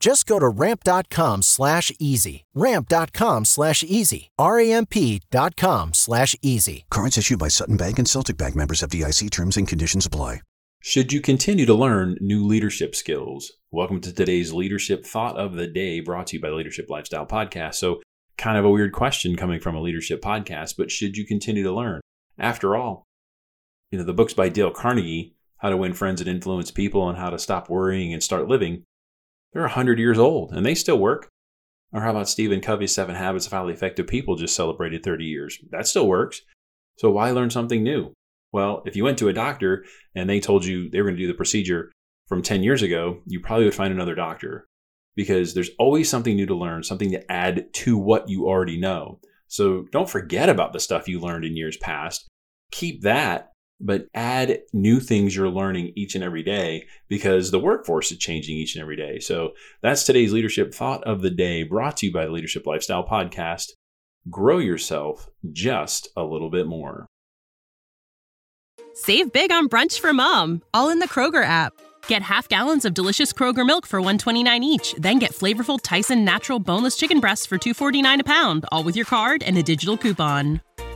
Just go to ramp.com slash easy. Ramp.com slash easy. R-A-M-P.com slash easy. Cards issued by Sutton Bank and Celtic Bank members FDIC terms and conditions apply. Should you continue to learn new leadership skills? Welcome to today's leadership thought of the day brought to you by Leadership Lifestyle Podcast. So, kind of a weird question coming from a leadership podcast, but should you continue to learn? After all, you know, the book's by Dale Carnegie, How to Win Friends and Influence People and How to Stop Worrying and Start Living. They're 100 years old and they still work. Or how about Stephen Covey's Seven Habits of Highly Effective People just celebrated 30 years? That still works. So why learn something new? Well, if you went to a doctor and they told you they were going to do the procedure from 10 years ago, you probably would find another doctor because there's always something new to learn, something to add to what you already know. So don't forget about the stuff you learned in years past. Keep that, but add new things you're learning each and every day because the workforce is changing each and every day. So that's today's leadership thought of the day brought to you by the Leadership Lifestyle Podcast. Grow yourself just a little bit more. Save big on brunch for mom, all in the Kroger app. Get half gallons of delicious Kroger milk for 129 each, then get flavorful Tyson natural boneless chicken breasts for 249 a pound, all with your card and a digital coupon.